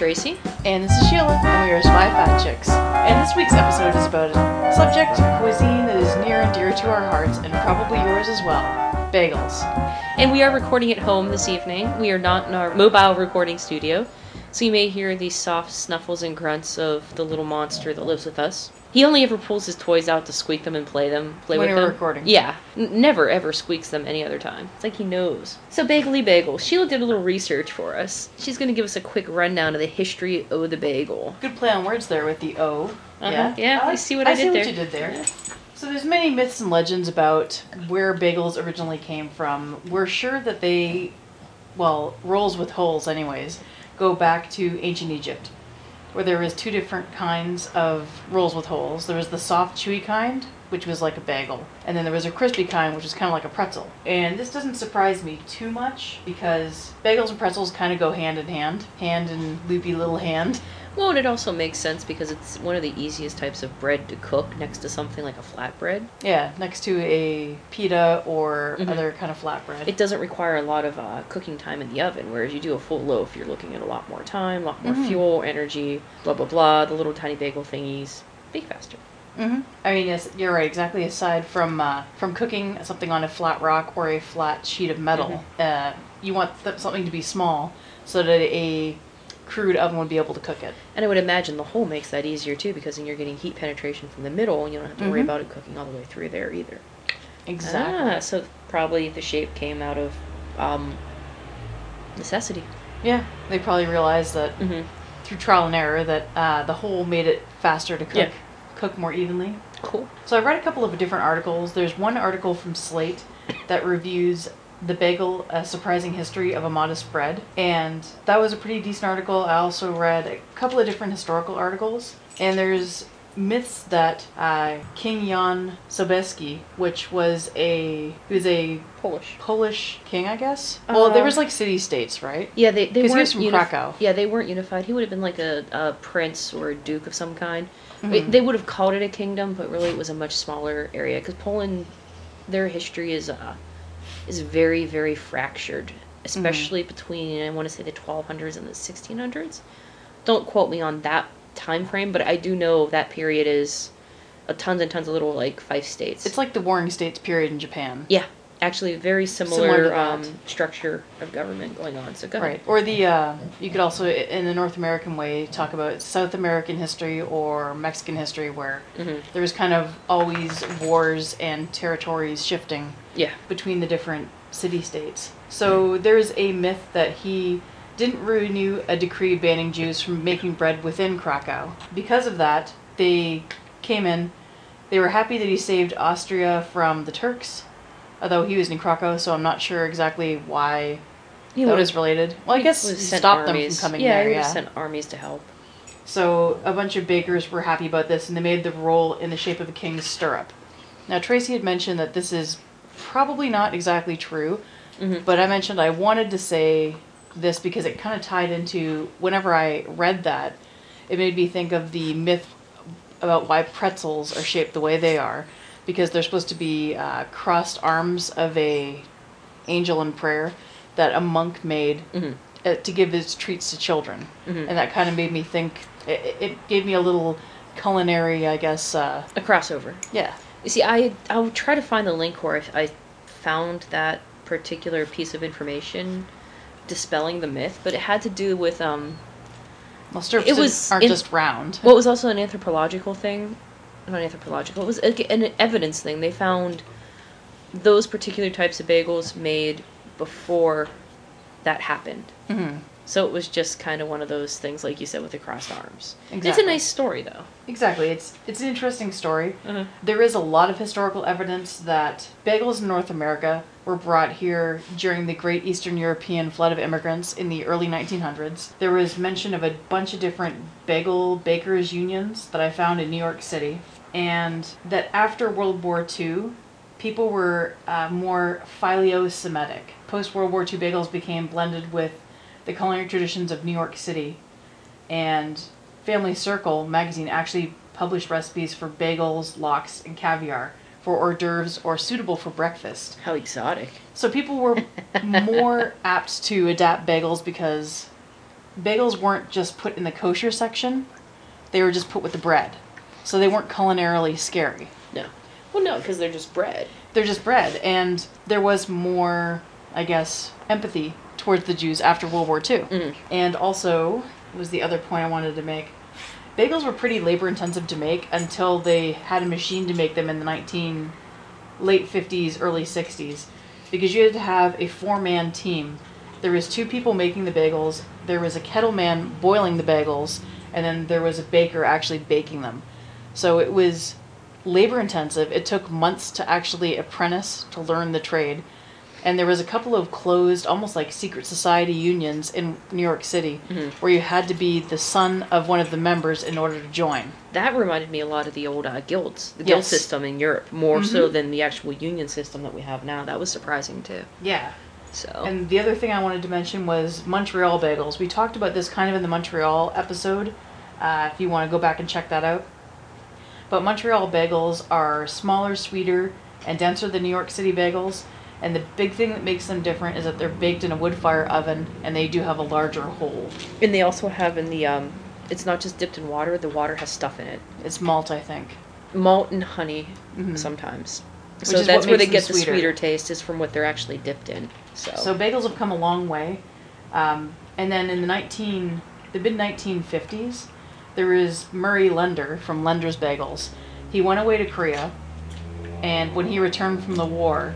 Tracy. And this is Sheila, and we are Fat Chicks. And this week's episode is about a subject, cuisine that is near and dear to our hearts, and probably yours as well bagels. And we are recording at home this evening. We are not in our mobile recording studio, so you may hear the soft snuffles and grunts of the little monster that lives with us. He only ever pulls his toys out to squeak them and play them, play When with we're them. recording. Yeah, N- never ever squeaks them any other time. It's like he knows. So bagely bagel. Sheila did a little research for us. She's going to give us a quick rundown of the history of the bagel. Good play on words there with the O. Uh-huh. Yeah, I see what I I did see there. what you did there. So there's many myths and legends about where bagels originally came from. We're sure that they, well, rolls with holes anyways, go back to ancient Egypt, where there was two different kinds of rolls with holes. There was the soft, chewy kind, which was like a bagel, and then there was a crispy kind, which is kind of like a pretzel. And this doesn't surprise me too much because bagels and pretzels kind of go hand in hand, hand in loopy little hand. Well, and it also makes sense because it's one of the easiest types of bread to cook next to something like a flatbread. Yeah, next to a pita or Mhm. other kind of flatbread. It doesn't require a lot of uh, cooking time in the oven, whereas you do a full loaf, you're looking at a lot more time, a lot more Mhm. fuel, energy, blah blah blah. The little tiny bagel thingies bake faster. Hmm I mean, yes, you're right. Exactly. Aside from uh, from cooking something on a flat rock or a flat sheet of metal, uh, you want th- something to be small so that a crude oven would be able to cook it. And I would imagine the hole makes that easier too, because then you're getting heat penetration from the middle, and you don't have to worry Mhm. about it cooking all the way through there either. Exactly. Ah, so probably the shape came out of um, necessity. Yeah, they probably realized that hmm through trial and error that uh, the hole made it faster to cook, Yeah. Cook more evenly. Cool. So I read a couple of different articles. There's one article from Slate that reviews the bagel, a surprising history of a modest bread, and that was a pretty decent article. I also read a couple of different historical articles, and there's myths that uh, King Jan Sobieski, which was a he was a Polish. Polish king, I guess. well, there Uh, was like city states, right? Yeah, they they weren't he was from unif- Krakow. Yeah, they weren't unified. He would have been like a, a prince or a duke of some kind. Mhm. It- they would have called it a kingdom, but really it was a much smaller area because Poland, their history is uh, is very very fractured, especially between I want to say the 1200s and the 1600s. Don't quote me on that time frame, but I do know that period is a tons and tons of little like five states. It's like the Warring States period in Japan. yeah, actually very similar, Similar that. um, structure of government going on. So go ahead. Right. Or the uh, you could also in the North American way talk about South American history or Mexican history where Mhm. there was kind of always wars and territories shifting Yeah. between the different city states. So there's a myth that he didn't renew a decree banning Jews from making bread within Krakow. Because of that, they came in. They were happy that he saved Austria from the Turks, although he was in Krakow, so I'm not sure exactly why He that was related. Well, I guess would've he stopped armies. them from coming yeah, there. he Yeah. sent armies to help. So a bunch of bakers were happy about this, and they made the roll in the shape of a king's stirrup. Now Tracy had mentioned that this is probably not exactly true, Mhm. but I mentioned I wanted to say this because it kind of tied into whenever I read that, it made me think of the myth about why pretzels are shaped the way they are, because they're supposed to be uh, crossed arms of a angel in prayer that a monk made Mhm. uh, to give his treats to children, Mhm. and that kind of made me think. It, it gave me a little culinary, I guess. Uh, A crossover. yeah. You see, I I would try to find the link where I, I found that particular piece of information dispelling the myth, but it had to do with um Well, It was aren't in- just round. what was also an anthropological thing. Not anthropological. It was an evidence thing. They found those particular types of bagels made before that happened. hmm So it was just kind of one of those things, like you said, with the crossed arms. It's a nice story, though. Exactly. It's it's an interesting story. Uh-huh. There is a lot of historical evidence that bagels in North America were brought here during the Great Eastern European flood of immigrants in the early 1900s. There was mention of a bunch of different bagel bakers unions that I found in New York City, and that after World War II, people were uh, more philo-Semitic. Post World War II, bagels became blended with the culinary traditions of New York City, and Family Circle magazine actually published recipes for bagels, lox, and caviar for hors d'oeuvres or suitable for breakfast. How exotic. So people were more apt to adapt bagels because bagels weren't just put in the kosher section; they were just put with the bread, so they weren't culinarily scary. No. Well, no, because they're just bread. They're just bread, and there was more, I guess, empathy towards the Jews after World War II. Mm. And also, was the other point I wanted to make. Bagels were pretty labor intensive to make until they had a machine to make them in the 19 late 50s, early 60s because you had to have a four-man team. There was two people making the bagels, there was a kettle man boiling the bagels, and then there was a baker actually baking them. So it was labor intensive. It took months to actually apprentice to learn the trade. And there was a couple of closed, almost like secret society unions in New York City, Mhm. where you had to be the son of one of the members in order to join. That reminded me a lot of the old uh, guilds, the guild Yes. system in Europe, more so Mhm. than the actual union system that we have now. That was surprising too. Yeah. So And the other thing I wanted to mention was Montreal bagels. We talked about this kind of in the Montreal episode, uh, if you want to go back and check that out. But Montreal bagels are smaller, sweeter, and denser than New York City bagels. And the big thing that makes them different is that they're baked in a wood fire oven and they do have a larger hole. and they also have in the um, it's not just dipped in water. The water has stuff in it, It's malt, I think. malt and honey Mhm. sometimes. Which so that's where they get them the sweeter. sweeter taste is from what they're actually dipped in. So, So bagels have come a long way. Um, and then in the 19, the mid 1950s, there was Murray Lender from Lender's Bagels. He went away to Korea, and when he returned from the war,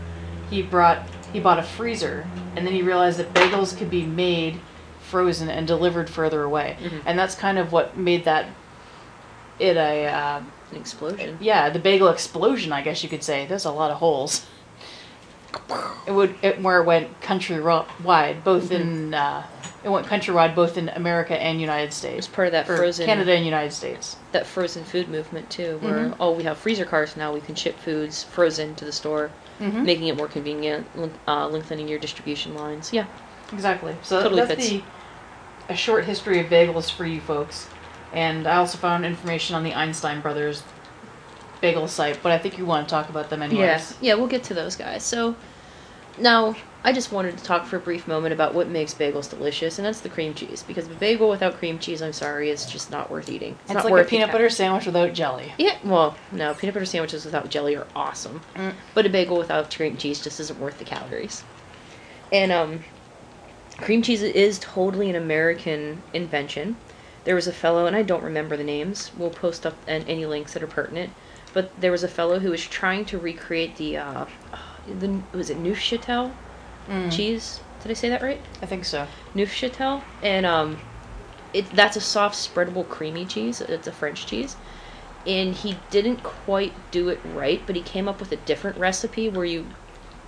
he brought he bought a freezer, and then he realized that bagels could be made frozen and delivered further away, Mhm. and that's kind of what made that it a uh, an explosion. yeah, the bagel explosion, I guess you could say. There's a lot of holes. It would it, where it went country wide, both in uh, it went countrywide both in America and United States. It's part of that or frozen Canada and United States. that frozen food movement too, where Mhm. oh we have freezer cars now, we can ship foods frozen to the store, Mm-hmm. making it more convenient, uh, lengthening your distribution lines. Yeah, Exactly. So Totally that's fits. the a short history of bagels for you folks. And I also found information on the Einstein brothers bagel site, but I think you want to talk about them anyways. yeah, yeah. We'll get to those guys. So now I just wanted to talk for a brief moment about what makes bagels delicious, and that's the cream cheese. Because a bagel without cream cheese, I'm sorry, is just not worth eating. It's, not like worth a peanut butter sandwich without jelly. Yeah, well, no, peanut butter sandwiches without jelly are awesome. Mm. But a bagel without cream cheese just isn't worth the calories. And um cream cheese is totally an American invention. There was a fellow, and I don't remember the names. We'll post up any links that are pertinent. But there was a fellow who was trying to recreate the, uh, the was it Neufchâtel Mm. cheese? Did I say that right? I think so. Neufchâtel, and um, it that's a soft, spreadable, creamy cheese. It's a French cheese, and he didn't quite do it right, but he came up with a different recipe where you,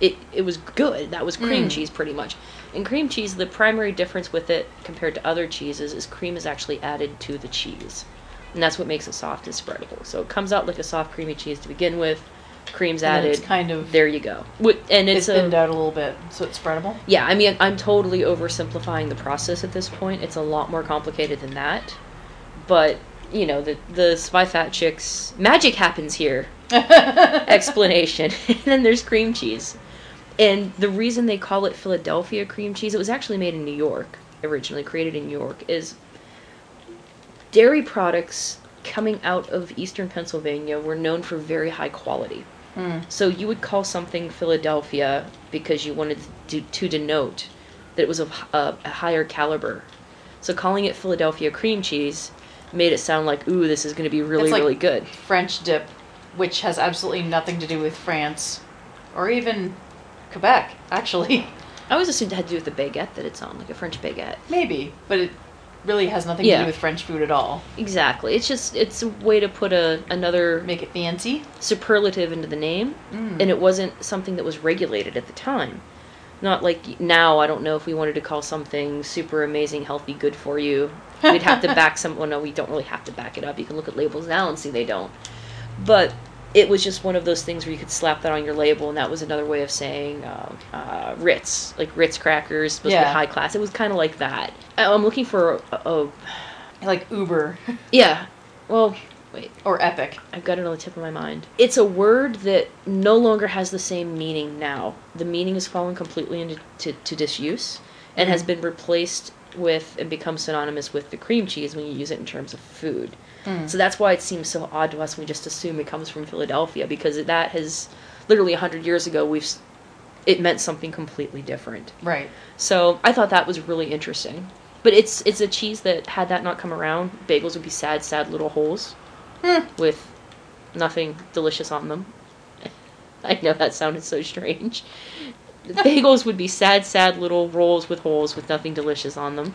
it it was good. That was cream Mm. cheese, pretty much. And cream cheese, the primary difference with it compared to other cheeses is cream is actually added to the cheese, and that's what makes it soft and spreadable. So it comes out like a soft, creamy cheese to begin with. Cream's And added. It's kind of there you go. And it's, it's, a thinned out a little bit, so it's spreadable. yeah, I mean, I'm totally oversimplifying the process at this point. It's a lot more complicated than that. But, you know, the the Zwei Fat Chicks magic happens here. Explanation. and then there's cream cheese. And the reason they call it Philadelphia cream cheese, it was actually made in New York, originally created in New York, is dairy products coming out of eastern Pennsylvania were known for very high quality. Mm. So you would call something Philadelphia because you wanted to, to denote that it was of a, a higher caliber. So calling it Philadelphia cream cheese made it sound like, ooh, this is going to be really, like- really good. French dip, which has absolutely nothing to do with France, or even Quebec, actually. I always assumed it had to do with the baguette that it's on, like a French baguette. Maybe, but it really has nothing to Yeah. do with French food at all. Exactly. It's just it's a way to put a another Make it fancy. superlative into the name, Mm. and it wasn't something that was regulated at the time. Not like now. I don't know if we wanted to call something super amazing, healthy, good for you. We'd have to back some. Well, no, we don't really have to back it up. You can look at labels now and see they don't. But it was just one of those things where you could slap that on your label, and that was another way of saying uh, uh, Ritz, like Ritz crackers, supposed to be high class. It was kind of like that. I- I'm looking for a, a like Uber yeah. Well, wait. or Epic. I've got it on the tip of my mind. It's a word that no longer has the same meaning now. The meaning has fallen completely into to, to disuse and has Mhm. been replaced with and become synonymous with the cream cheese when you use it in terms of food. Mm. So that's why it seems so odd to us. when We just assume it comes from Philadelphia because that has literally hundred years ago we've it meant something completely different. Right. So I thought that was really interesting. But it's it's a cheese that had that not come around, bagels would be sad, sad little holes Hmm. with nothing delicious on them. I know that sounded so strange. Bagels would be sad, sad little rolls with holes with nothing delicious on them.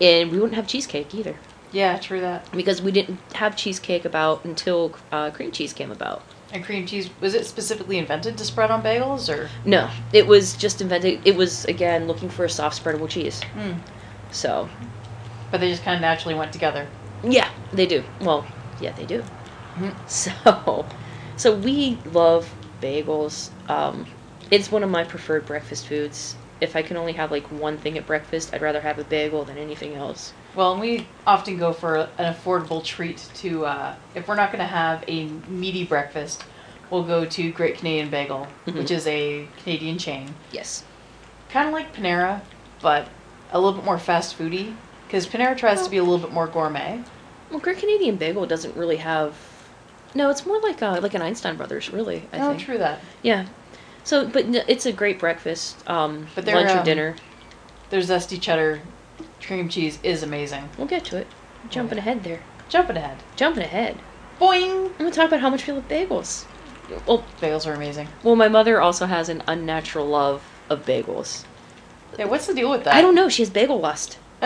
And we wouldn't have cheesecake either Yeah, true that. because we didn't have cheesecake about until uh, cream cheese came about. And cream cheese was it specifically invented to spread on bagels or? No, it was just invented. It was again looking for a soft spreadable cheese. Mm. So But they just kind of naturally went together. Yeah, they do. Well, yeah, they do. Mhm. So, so we love bagels. Um, it's one of my preferred breakfast foods. If I can only have like one thing at breakfast, I'd rather have a bagel than anything else. Well, and we often go for an affordable treat to, uh, if we're not going to have a meaty breakfast, we'll go to Great Canadian Bagel, Mhm. which is a Canadian chain. Yes. Kind of like Panera, but a little bit more fast foody. Because Panera tries to be a little bit more gourmet. Well, Great Canadian Bagel doesn't really have. No, it's more like a, like an Einstein Brothers, really. I oh, think. true that. Yeah. So, but n- it's a great breakfast, um, But they're, lunch or um, dinner. Their zesty cheddar cream cheese is amazing. We'll get to it. Jumping ahead there. Jumping ahead. Jumping ahead. Boing! I'm gonna talk about how much we love bagels. Well, Bagels are amazing. Well, my mother also has an unnatural love of bagels. Yeah, what's the deal with that? I don't know. She has bagel lust.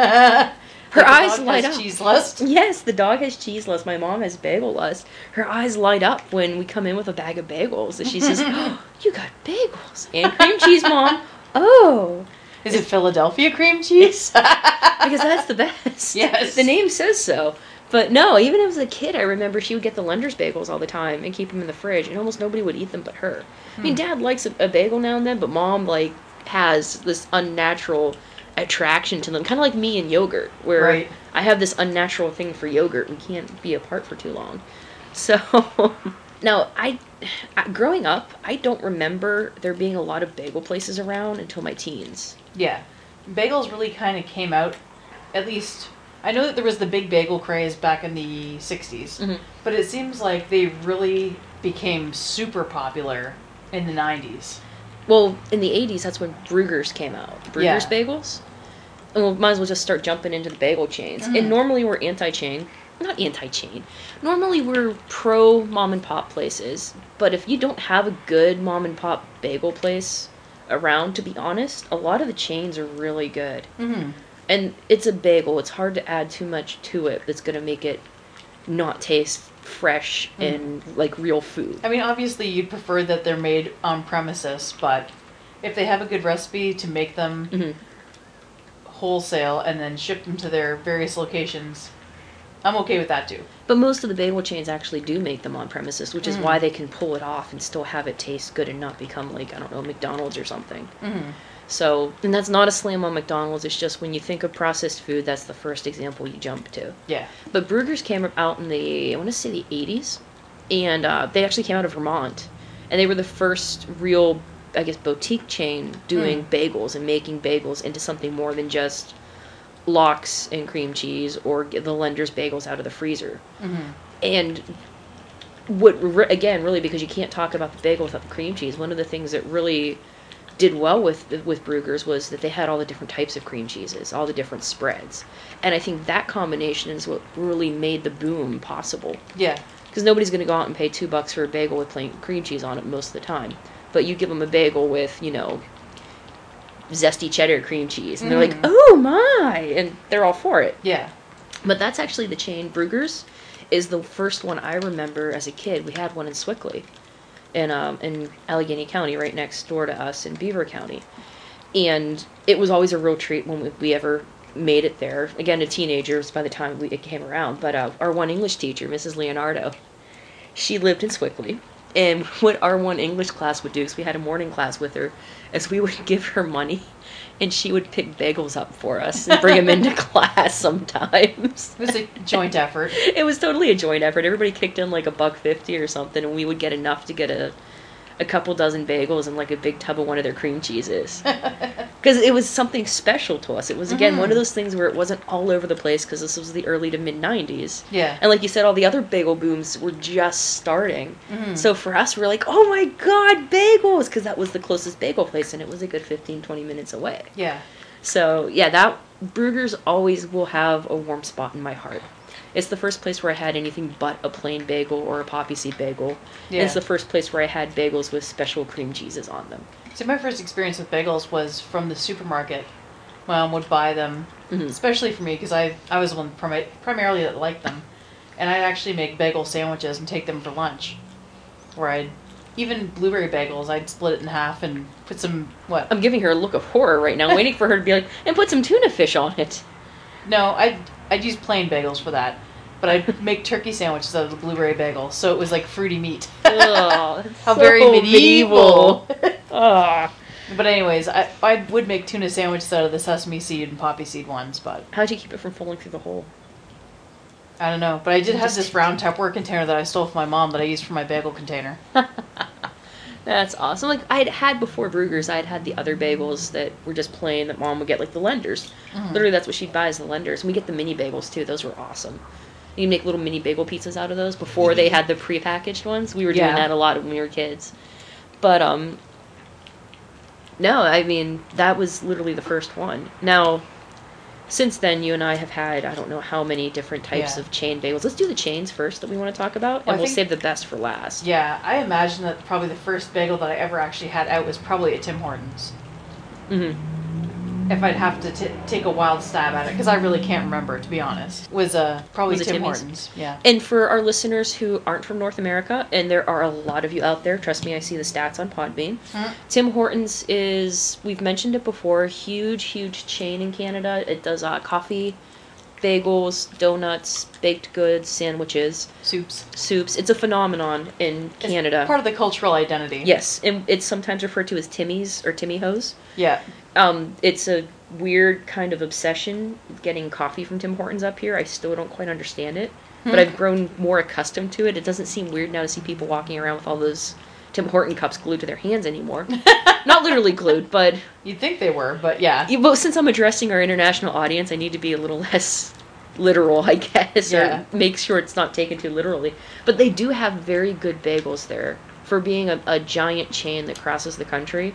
Her Her eyes light up. Cheese lust. Yes, the dog has cheese lust. My mom has bagel lust. Her eyes light up when we come in with a bag of bagels. And she says, oh, "You got bagels and cream cheese, mom." Oh, Is it Philadelphia cream cheese? because that's the best. Yes. the name says so. But no, even as a kid, I remember she would get the Lender's bagels all the time and keep them in the fridge, and almost nobody would eat them but her. I mean, Hmm. Dad likes a, a bagel now and then, but Mom like has this unnatural attraction to them, kind of like me and yogurt, where Right. I have this unnatural thing for yogurt. We can't be apart for too long. So now, I, growing up, I don't remember there being a lot of bagel places around until my teens. Yeah. Bagels really kind of came out, at least, I know that there was the big bagel craze back in the 60s, Mhm. but it seems like they really became super popular in the 90s. Well, in the 80s, that's when Bruegger's came out. Bruegger's Yeah. bagels. And we might as well just start jumping into the bagel chains. Mhm. And normally we're anti chain. Not anti chain. Normally we're pro mom and pop places. But if you don't have a good mom and pop bagel place around, to be honest, a lot of the chains are really good. Mm-hmm. And it's a bagel. It's hard to add too much to it that's going to make it not taste fresh Mm. and like real food. I mean, obviously, you'd prefer that they're made on premises, but if they have a good recipe to make them hmm wholesale and then ship them to their various locations, I'm okay with that too. But most of the bagel chains actually do make them on premises, which is Mm. why they can pull it off and still have it taste good and not become like, I don't know, McDonald's or something. Mm-hmm. So, and that's not a slam on McDonald's, it's just when you think of processed food, that's the first example you jump to. Yeah. But Bruegger's came out in the, I want to say the 80s, and uh, they actually came out of Vermont. And they were the first real, I guess, boutique chain doing bagels and making bagels into something more than just lox and cream cheese or the lender's bagels out of the freezer Mm-hmm. and what re- again really because you can't talk about the bagel without the cream cheese one of the things that really did well with with Bruegger's was that they had all the different types of cream cheeses all the different spreads and i think that combination is what really made the boom possible Yeah. because nobody's going to go out and pay two bucks for a bagel with plain cream cheese on it most of the time but you give them a bagel with you know zesty cheddar cream cheese and they're like Mm. oh my and they're all for it Yeah. but that's actually the chain. Bruegger's is the first one I remember as a kid. We had one in Sewickley, in um, in Allegheny County, right next door to us in Beaver County, and it was always a real treat when we, we ever made it there. Again, a teenagers by the time we, it came around. But uh, our one English teacher, Mrs. Leonardo, she lived in Sewickley. And what our one English class would do, because we had a morning class with her, is we would give her money, and she would pick bagels up for us and bring them into class sometimes. It was a joint effort. It was totally a joint effort. Everybody kicked in like a buck fifty or something, and we would get enough to get a, a couple dozen bagels and like a big tub of one of their cream cheeses. because it was something special to us. It was again one Mhm. of those things where it wasn't all over the place because this was the early to mid '90s, Yeah. and like you said, all the other bagel booms were just starting. Mhm. So for us, we're like, oh my god, bagels! Because that was the closest bagel place, and it was a good 15, 20 minutes away. yeah. So yeah, that Bruegger's always will have a warm spot in my heart. It's the first place where I had anything but a plain bagel or a poppy seed bagel. Yeah. It's the first place where I had bagels with special cream cheeses on them. So my first experience with bagels was from the supermarket. My mom would buy them, Mhm. especially for me because I I was the one primi- primarily that liked them, and I'd actually make bagel sandwiches and take them for lunch. Where I'd even blueberry bagels, I'd split it in half and put some what? I'm giving her a look of horror right now, waiting for her to be like, and put some tuna fish on it. No, I'd I'd use plain bagels for that, but I'd make turkey sandwiches out of the blueberry bagel, so it was like fruity meat. Ugh, How so very medieval. But anyways, I I would make tuna sandwiches out of the sesame seed and poppy seed ones, but How'd you keep it from falling through the hole? I don't know. But I did have this round Tupperware container that I stole from my mom that I used for my bagel container. That's awesome. Like I had had before Bruegger's, I had had the other bagels that were just plain that mom would get, like the lenders. Mhm. Literally, that's what she'd buy is the lenders. And we get the mini bagels too. Those were awesome. You can make little mini bagel pizzas out of those before they had the prepackaged ones. We were doing Yeah. that a lot when we were kids. But um, no, I mean that was literally the first one. Now, since then, you and I have had I don't know how many different types Yeah. of chain bagels. Let's do the chains first that we want to talk about, and we'll think- save the best for last. Yeah, I imagine that probably the first bagel that I ever actually had out was probably at Tim Hortons. hmm If I'd have to t- take a wild stab at it, because I really can't remember, to be honest. Was uh probably Was Tim Timmy's? Hortons. Yeah. And for our listeners who aren't from North America, and there are a lot of you out there, trust me, I see the stats on Podbean. Mhm. Tim Hortons is, we've mentioned it before, huge, huge chain in Canada. It does uh, coffee, bagels, donuts, baked goods, sandwiches, Soups. soups. It's a phenomenon in It's Canada. part of the cultural identity. yes, and it's sometimes referred to as Timmy's or Timmy Ho's. Yeah. Um, it's a weird kind of obsession getting coffee from Tim Hortons up here. I still don't quite understand it, but Hmm. I've grown more accustomed to it. It doesn't seem weird now to see people walking around with all those Tim Horton cups glued to their hands anymore. Not literally glued, but You'd think they were, but yeah. but since I'm addressing our international audience, I need to be a little less literal, I guess, Yeah. or make sure it's not taken too literally. But they do have very good bagels there for being a, a giant chain that crosses the country.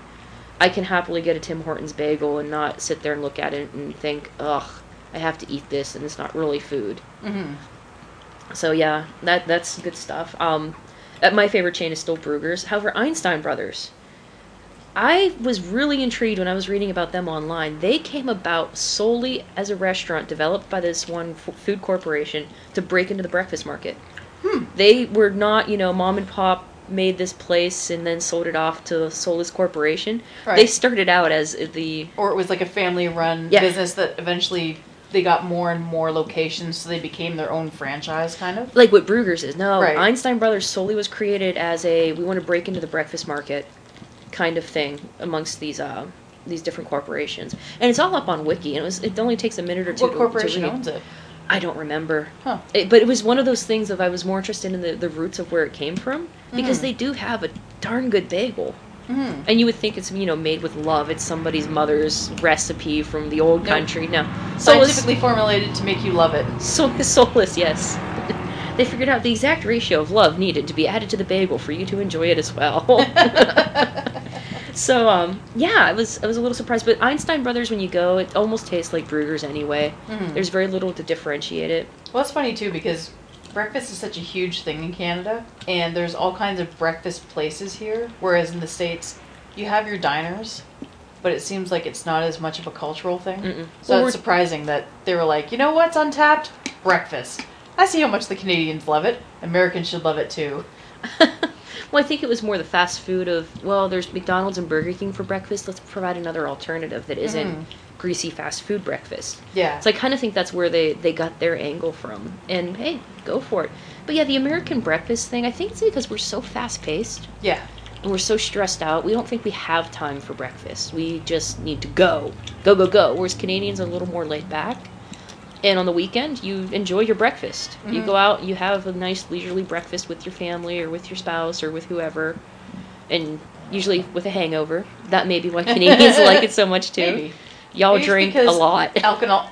I can happily get a Tim Hortons bagel and not sit there and look at it and think, ugh, I have to eat this, and it's not really food. hmm So yeah, that that's good stuff. Um, my favorite chain is still Bruegger's. However, Einstein Brothers, I was really intrigued when I was reading about them online. They came about solely as a restaurant developed by this one f- food corporation to break into the breakfast market. Hmm. They were not, you know, mom and pop made this place and then sold it off to a soulless corporation. They started out as the Or it was like a family run Yeah. business that eventually they got more and more locations, so they became their own franchise, kind of. like what Bruegger's is. No, Right. Einstein Brothers solely was created as a we want to break into the breakfast market kind of thing amongst these uh these different corporations. And it's all up on Wiki, and it was it only takes a minute or two What to, corporation to owns it? I don't remember. Huh. It, but it was one of those things of I was more interested in the, the roots of where it came from because Mm. they do have a darn good bagel. Hmm And you would think it's you know made with love. It's somebody's mother's recipe from the old country. No, Scientifically formulated to make you love it. so soulless. Yes, they figured out the exact ratio of love needed to be added to the bagel for you to enjoy it as well. so um, yeah, I was I was a little surprised. But Einstein Brothers, when you go, it almost tastes like Bruegger's anyway. Mhm. There's very little to differentiate it. Well, that's funny too because breakfast is such a huge thing in Canada, and there's all kinds of breakfast places here. Whereas in the states, you have your diners, but it seems like it's not as much of a cultural thing. Mm-mm. So Well, it's surprising that they were like, you know what's untapped? Breakfast. I see how much the Canadians love it. Americans should love it too. well, I think it was more the fast food of well, there's McDonald's and Burger King for breakfast. Let's provide another alternative that isn't Mhm. greasy fast food breakfast. Yeah. So I kind of think that's where they they got their angle from. And hey, go for it. But yeah, the American breakfast thing, I think it's because we're so fast paced yeah. and we're so stressed out. We don't think we have time for breakfast. We just need to go, go, go, go. Whereas Canadians are a little more laid back. And on the weekend, you enjoy your breakfast. You Mhm. go out, you have a nice leisurely breakfast with your family or with your spouse or with whoever. And usually with a hangover. That may be why Canadians like it so much too. Maybe. Y'all Maybe drink a lot. Alcohol.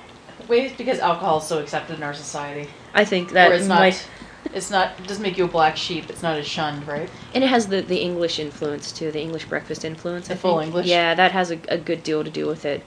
Wait, it's because alcohol is so accepted in our society. I think that Where it's not. might, It's not. It doesn't make you a black sheep. It's not as shunned, right? and it has the the English influence too, the English breakfast influence. I The full think. English? Yeah, that has a, a good deal to do with it.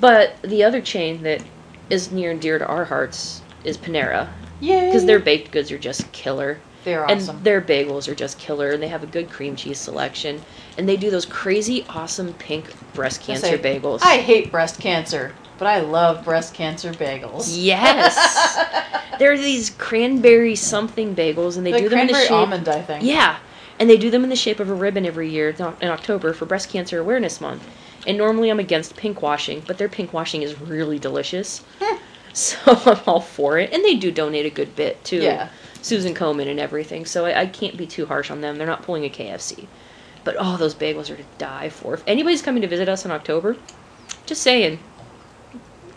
But the other chain that is near and dear to our hearts is Panera, Yay! because their baked goods are just killer. they're and awesome. their bagels are just killer and they have a good cream cheese selection and they do those crazy awesome pink breast cancer say, bagels I hate breast cancer, but I love breast cancer bagels. yes they're these cranberry something bagels and they do them in the cranberry shape almond, I think. yeah and they do them in the shape of a ribbon every year in october for breast cancer awareness month and normally i'm against pink washing but their pink washing is really delicious hmm. so i'm all for it and they do donate a good bit to Yeah. Susan Komen and everything, so I, I can't be too harsh on them. They're not pulling a KFC. But oh, those bagels are to die for. If anybody's coming to visit us in October, just saying,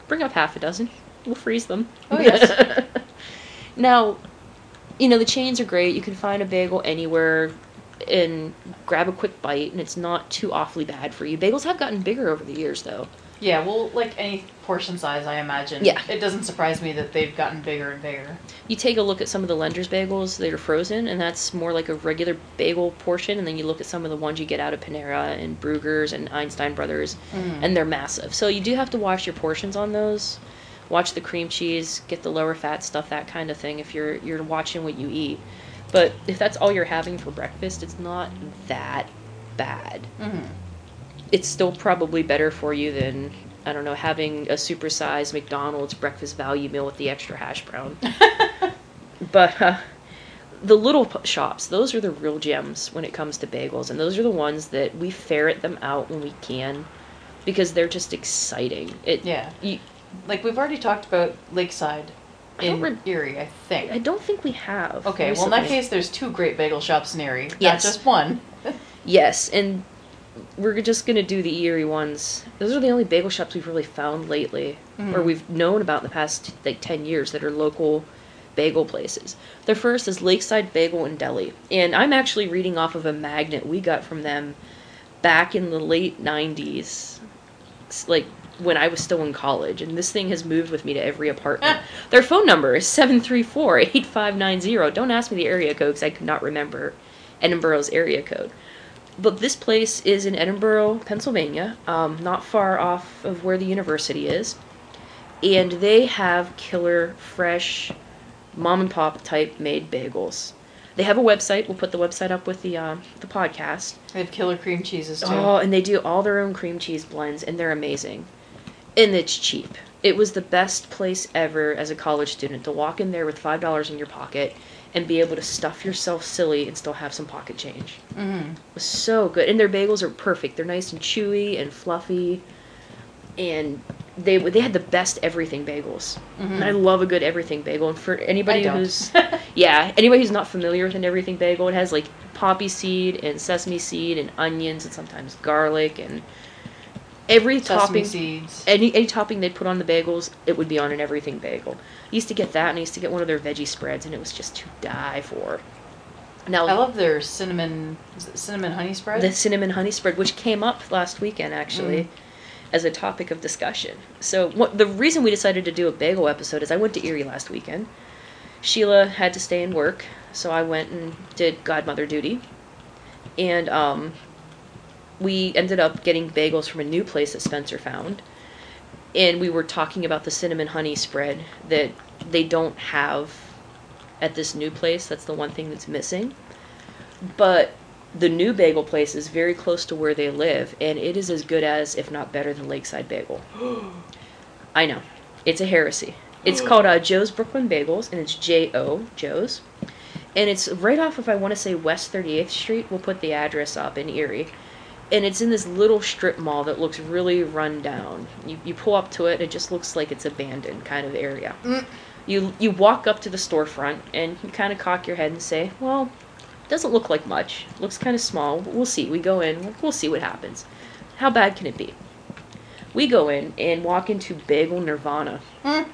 bring up half a dozen. We'll freeze them. Oh, yes. now, you know, the chains are great. You can find a bagel anywhere and grab a quick bite, and it's not too awfully bad for you. Bagels have gotten bigger over the years, though. Yeah, well, like any portion size, I imagine. Yeah. It doesn't surprise me that they've gotten bigger and bigger. You take a look at some of the Lender's bagels that are frozen, and that's more like a regular bagel portion. And then you look at some of the ones you get out of Panera and Bruegger's and Einstein Brothers, Mm. and they're massive. So you do have to watch your portions on those. Watch the cream cheese, get the lower fat stuff, that kind of thing. If you're you're watching what you eat, but if that's all you're having for breakfast, it's not that bad. Mhm. It's still probably better for you than I don't know having a supersized McDonald's breakfast value meal with the extra hash brown. But uh, the little p- shops, those are the real gems when it comes to bagels, and those are the ones that we ferret them out when we can, because they're just exciting. It, Yeah. you, Like we've already talked about Lakeside in re- Erie, I think. I don't think we have. Okay, well in that case, there's two great bagel shops in Erie, Yes. not just one. yes, and we're just gonna do the Erie ones. Those are the only bagel shops we've really found lately, or Mhm. we've known about in the past like ten years that are local bagel places. The first is Lakeside Bagel and Deli, and I'm actually reading off of a magnet we got from them back in the late '90s, s- like when I was still in college, and this thing has moved with me to every apartment. Their phone number is 734-8590. Don't ask me the area code because I could not remember Edinboro's area code. But this place is in Edinburgh, Pennsylvania, um, not far off of where the university is. And they have killer, fresh, mom and pop type made bagels. They have a website. We'll put the website up with the um, the podcast. They have killer cream cheeses too. Oh, and they do all their own cream cheese blends, and they're amazing. And it's cheap. It was the best place ever as a college student to walk in there with five dollars in your pocket and be able to stuff yourself silly and still have some pocket change. hmm It was so good, and their bagels are perfect. They're nice and chewy and fluffy, and they they had the best everything bagels. And I love a good everything bagel. And for anybody who's yeah, anybody who's not familiar with an everything bagel, it has like poppy seed and sesame seed and onions and sometimes garlic and every Sesame topping. seeds. Any any topping they'd put on the bagels, it would be on an everything bagel. I used to get that, and I used to get one of their veggie spreads, and it was just to die for. Now I love their cinnamon cinnamon honey spread. the cinnamon honey spread, which came up last weekend actually Mm. as a topic of discussion. So what the reason we decided to do a bagel episode is I went to Erie last weekend. Sheila had to stay and work, so I went and did godmother duty. And um, we ended up getting bagels from a new place that Spencer found. And we were talking about the cinnamon honey spread that they don't have at this new place. That's the one thing that's missing. But the new bagel place is very close to where they live, and it is as good as, if not better than Lakeside Bagel. I know. It's a heresy. It's called uh, Jo's Brooklyn Bagels, and it's J O, Jo's. And it's right off of, I want to say, West 38th Street. We'll put the address up in Erie. And it's in this little strip mall that looks really run down. You, you pull up to it, it just looks like it's abandoned kind of area. Mm. You, you walk up to the storefront, and you kind of cock your head and say, well, it doesn't look like much. Looks kind of small. We'll see. We go in. We'll see what happens. How bad can it be? We go in and walk into Bagel Nirvana. Mm.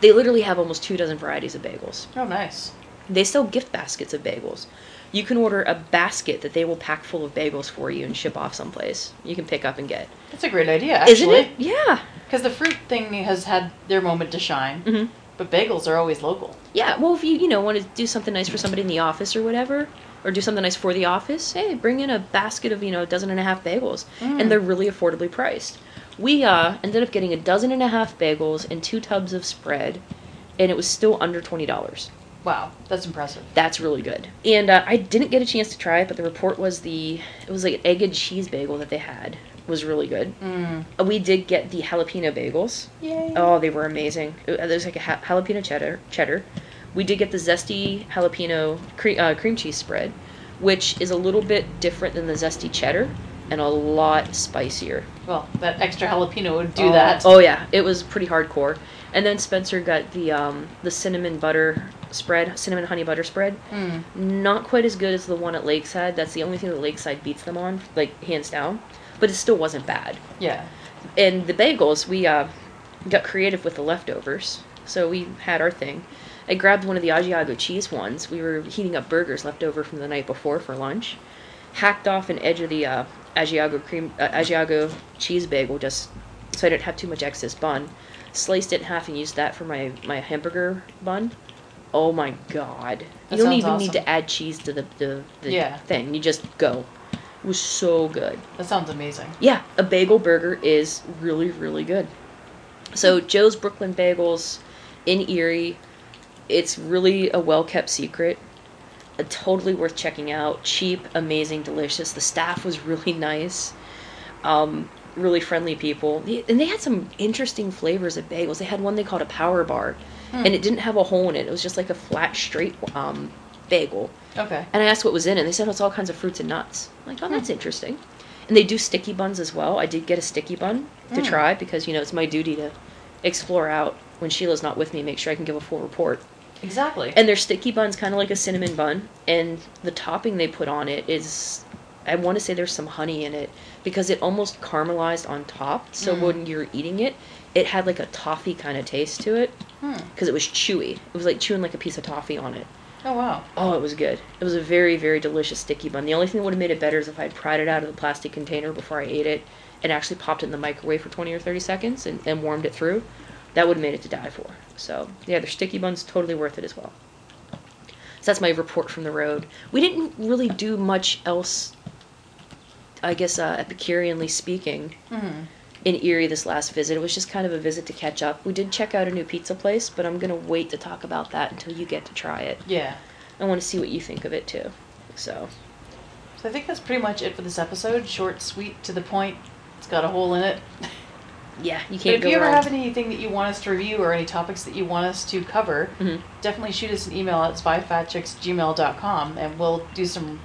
They literally have almost two dozen varieties of bagels. Oh, nice. They sell gift baskets of bagels. You can order a basket that they will pack full of bagels for you and ship off someplace. You can pick up and get. That's a great idea, actually. Isn't it? Yeah. Because the fruit thing has had their moment to shine, hmm but bagels are always local. Yeah. Well, if you you know want to do something nice for somebody in the office or whatever, or do something nice for the office, hey, bring in a basket of you know a dozen and a half bagels, Mm. and they're really affordably priced. We uh, ended up getting a dozen and a half bagels and two tubs of spread, and it was still under twenty dollars. Wow, that's impressive. That's really good. And uh, I didn't get a chance to try it, but the report was the it was like an egg and cheese bagel that they had was really good. Mm. Uh, We did get the jalapeno bagels. Yay. Oh, they were amazing. Uh, There's like a ha- jalapeno cheddar. Cheddar. We did get the zesty jalapeno cre- uh, cream cheese spread, which is a little bit different than the zesty cheddar and a lot spicier. Well, that extra jalapeno would do oh, that. Oh yeah, it was pretty hardcore. And then Spencer got the um, the cinnamon butter spread, cinnamon honey butter spread. Mm. Not quite as good as the one at Lakeside. That's the only thing that Lakeside beats them on, like hands down. But it still wasn't bad. Yeah. And the bagels, we uh, got creative with the leftovers. So we had our thing. I grabbed one of the Asiago cheese ones. We were heating up burgers left over from the night before for lunch. Hacked off an edge of the uh, Asiago cream, uh, Asiago cheese bagel just so I didn't have too much excess bun. Sliced it in half and used that for my my hamburger bun. Oh my god! That you don't even need to add cheese to the the, the Yeah. thing. You just go. It was so good. That sounds amazing. Yeah, a bagel burger is really, really good. So Jo's Brooklyn Bagels in Erie, it's really a well kept secret. Uh, totally worth checking out. Cheap, amazing, delicious. The staff was really nice. Um, really friendly people. And they had some interesting flavors of bagels. They had one they called a power bar, and it didn't have a hole in it. It was just like a flat, straight um, bagel. Okay. And I asked what was in it. and They said it's all kinds of fruits and nuts. I'm like, oh, that's interesting. And they do sticky buns as well. I did get a sticky bun to Mm. try because you know it's my duty to explore out when Sheila's not with me, make sure I can give a full report. Exactly. And their sticky bun's kind of like a cinnamon bun, and the topping they put on it is, I want to say there's some honey in it because it almost caramelized on top. So Mm. when you're eating it, it had like a toffee kind of taste to it Hmm. because it was chewy. It was like chewing like a piece of toffee on it. Oh wow. Oh, it was good. It was a very, very delicious sticky bun. The only thing that would have made it better is if I'd pried it out of the plastic container before I ate it and actually popped it in the microwave for 20 or 30 seconds and, and warmed it through. That would have made it to die for. So, yeah, their sticky bun's totally worth it as well. So that's my report from the road. We didn't really do much else, I guess, uh, Epicureanly speaking, Hmm. in Erie this last visit. It was just kind of a visit to catch up. We did check out a new pizza place, but I'm going to wait to talk about that until you get to try it. Yeah. I want to see what you think of it too. So, So I think that's pretty much it for this episode. Short, sweet, to the point. It's got a hole in it. yeah, you can't if go you ever wrong. have anything that you want us to review or any topics that you want us to cover, Mhm. definitely shoot us an email at zweifatchicks@gmail.com and we'll do some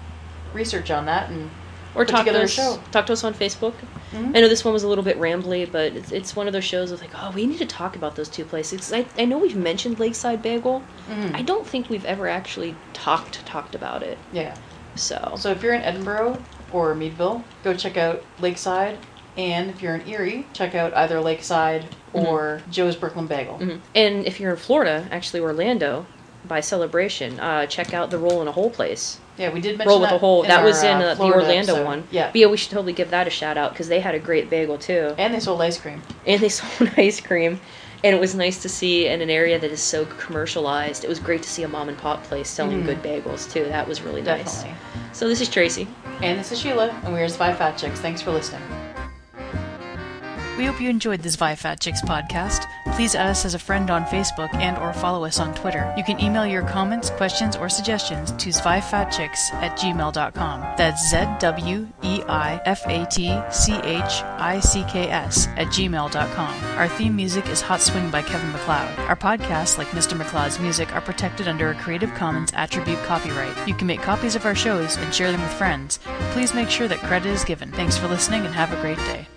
research on that and or talk to us. Talk to us on Facebook. Mhm. I know this one was a little bit rambly, but it's, it's one of those shows of like, oh, we need to talk about those two places. I, I know we've mentioned Lakeside Bagel. Mhm. I don't think we've ever actually talked talked about it. Yeah. So, So if you're in Edinboro or Meadville, go check out Lakeside. And if you're in Erie, check out either Lakeside or Jo's Brooklyn Bagel. mhm. and if you're in Florida, actually Orlando, by celebration, uh, check out the Roll in a Hole place. Yeah, we did mention Roll with that a Hole. That our, was in uh, uh, the Florida Orlando episode. one. Yeah. But yeah, we should totally give that a shout out because they had a great bagel too. And they sold ice cream. and they sold ice cream and it was nice to see in an area that is so commercialized it was great to see a mom and pop place selling Mhm. good bagels too that was really nice Definitely. so this is tracy And this is Sheila, and we are Zwei Fat Chicks. Thanks for listening. We hope you enjoyed this Zwei Fat Chicks podcast. Please add us as a friend on Facebook and or follow us on Twitter. You can email your comments, questions, or suggestions to zweifatchicks at gmail.com. That's Z-W-E-I-F-A-T-C-H-I-C-K-S at gmail.com. Our theme music is Hot Swing by Kevin MacLeod. Our podcasts, like Mr. MacLeod's music, are protected under a Creative Commons attribute copyright. You can make copies of our shows and share them with friends. Please make sure that credit is given. Thanks for listening and have a great day.